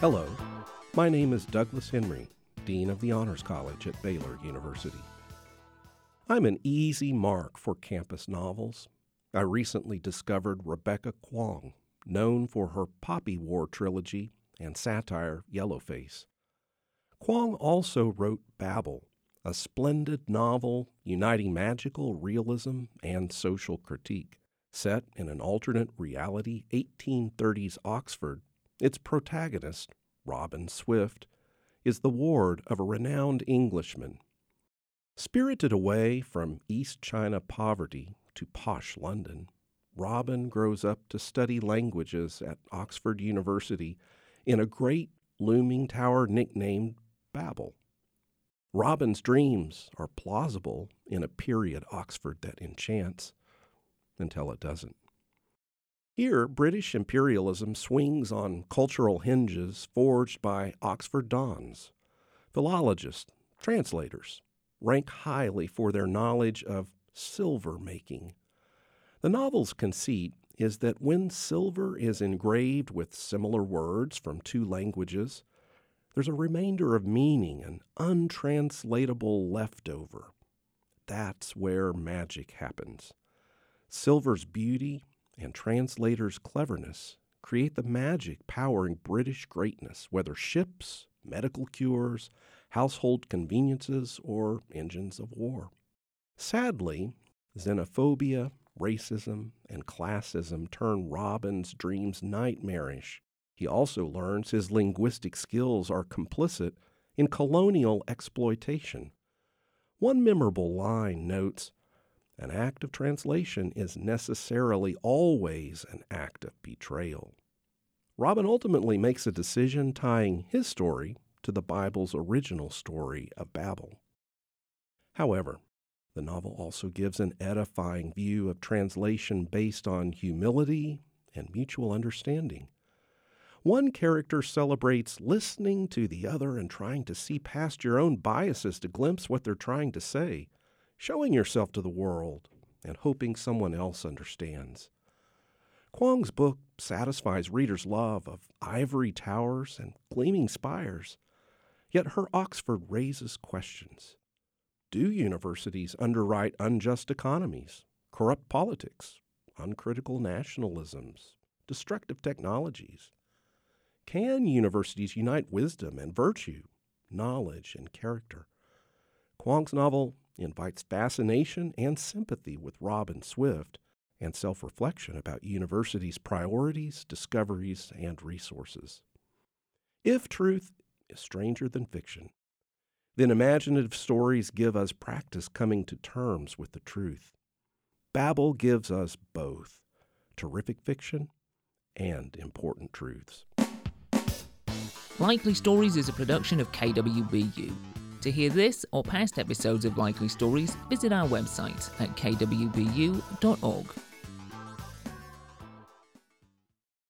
Hello, my name is Douglas Henry, Dean of the Honors College at Baylor University. I'm an easy mark for campus novels. I recently discovered Rebecca Kuang, known for her Poppy War trilogy and satire Yellowface. Kuang also wrote Babel, a splendid novel uniting magical realism and social critique. Set in an alternate reality 1830s Oxford, its protagonist, Robin Swift, is the ward of a renowned Englishman. Spirited away from East China poverty to posh London, Robin grows up to study languages at Oxford University in a great looming tower nicknamed Babel. Robin's dreams are plausible in a period Oxford that enchants until it doesn't. Here, British imperialism swings on cultural hinges forged by Oxford dons. Philologists, translators, rank highly for their knowledge of silver making. The novel's conceit is that when silver is engraved with similar words from two languages, there's a remainder of meaning, an untranslatable leftover. That's where magic happens. Silver's beauty and translators' cleverness create the magic powering British greatness, whether ships, medical cures, household conveniences, or engines of war. Sadly, xenophobia, racism, and classism turn Robin's dreams nightmarish. He also learns his linguistic skills are complicit in colonial exploitation. One memorable line notes an act of translation is necessarily always an act of betrayal. Robin ultimately makes a decision tying his story to the Bible's original story of Babel. However, the novel also gives an edifying view of translation based on humility and mutual understanding. One character celebrates listening to the other and trying to see past your own biases to glimpse what they're trying to say showing yourself to the world and hoping someone else understands. Kuang's book satisfies readers' love of ivory towers and gleaming spires, yet her Oxford raises questions. Do universities underwrite unjust economies, corrupt politics, uncritical nationalisms, destructive technologies? Can universities unite wisdom and virtue, knowledge and character? Kuang's novel invites fascination and sympathy with Robin Swift and self reflection about universities' priorities, discoveries, and resources. If truth is stranger than fiction, then imaginative stories give us practice coming to terms with the truth. Babel gives us both terrific fiction and important truths. Likely Stories is a production of KWBU. To hear this or past episodes of Likely Stories, visit our website at kwbu.org.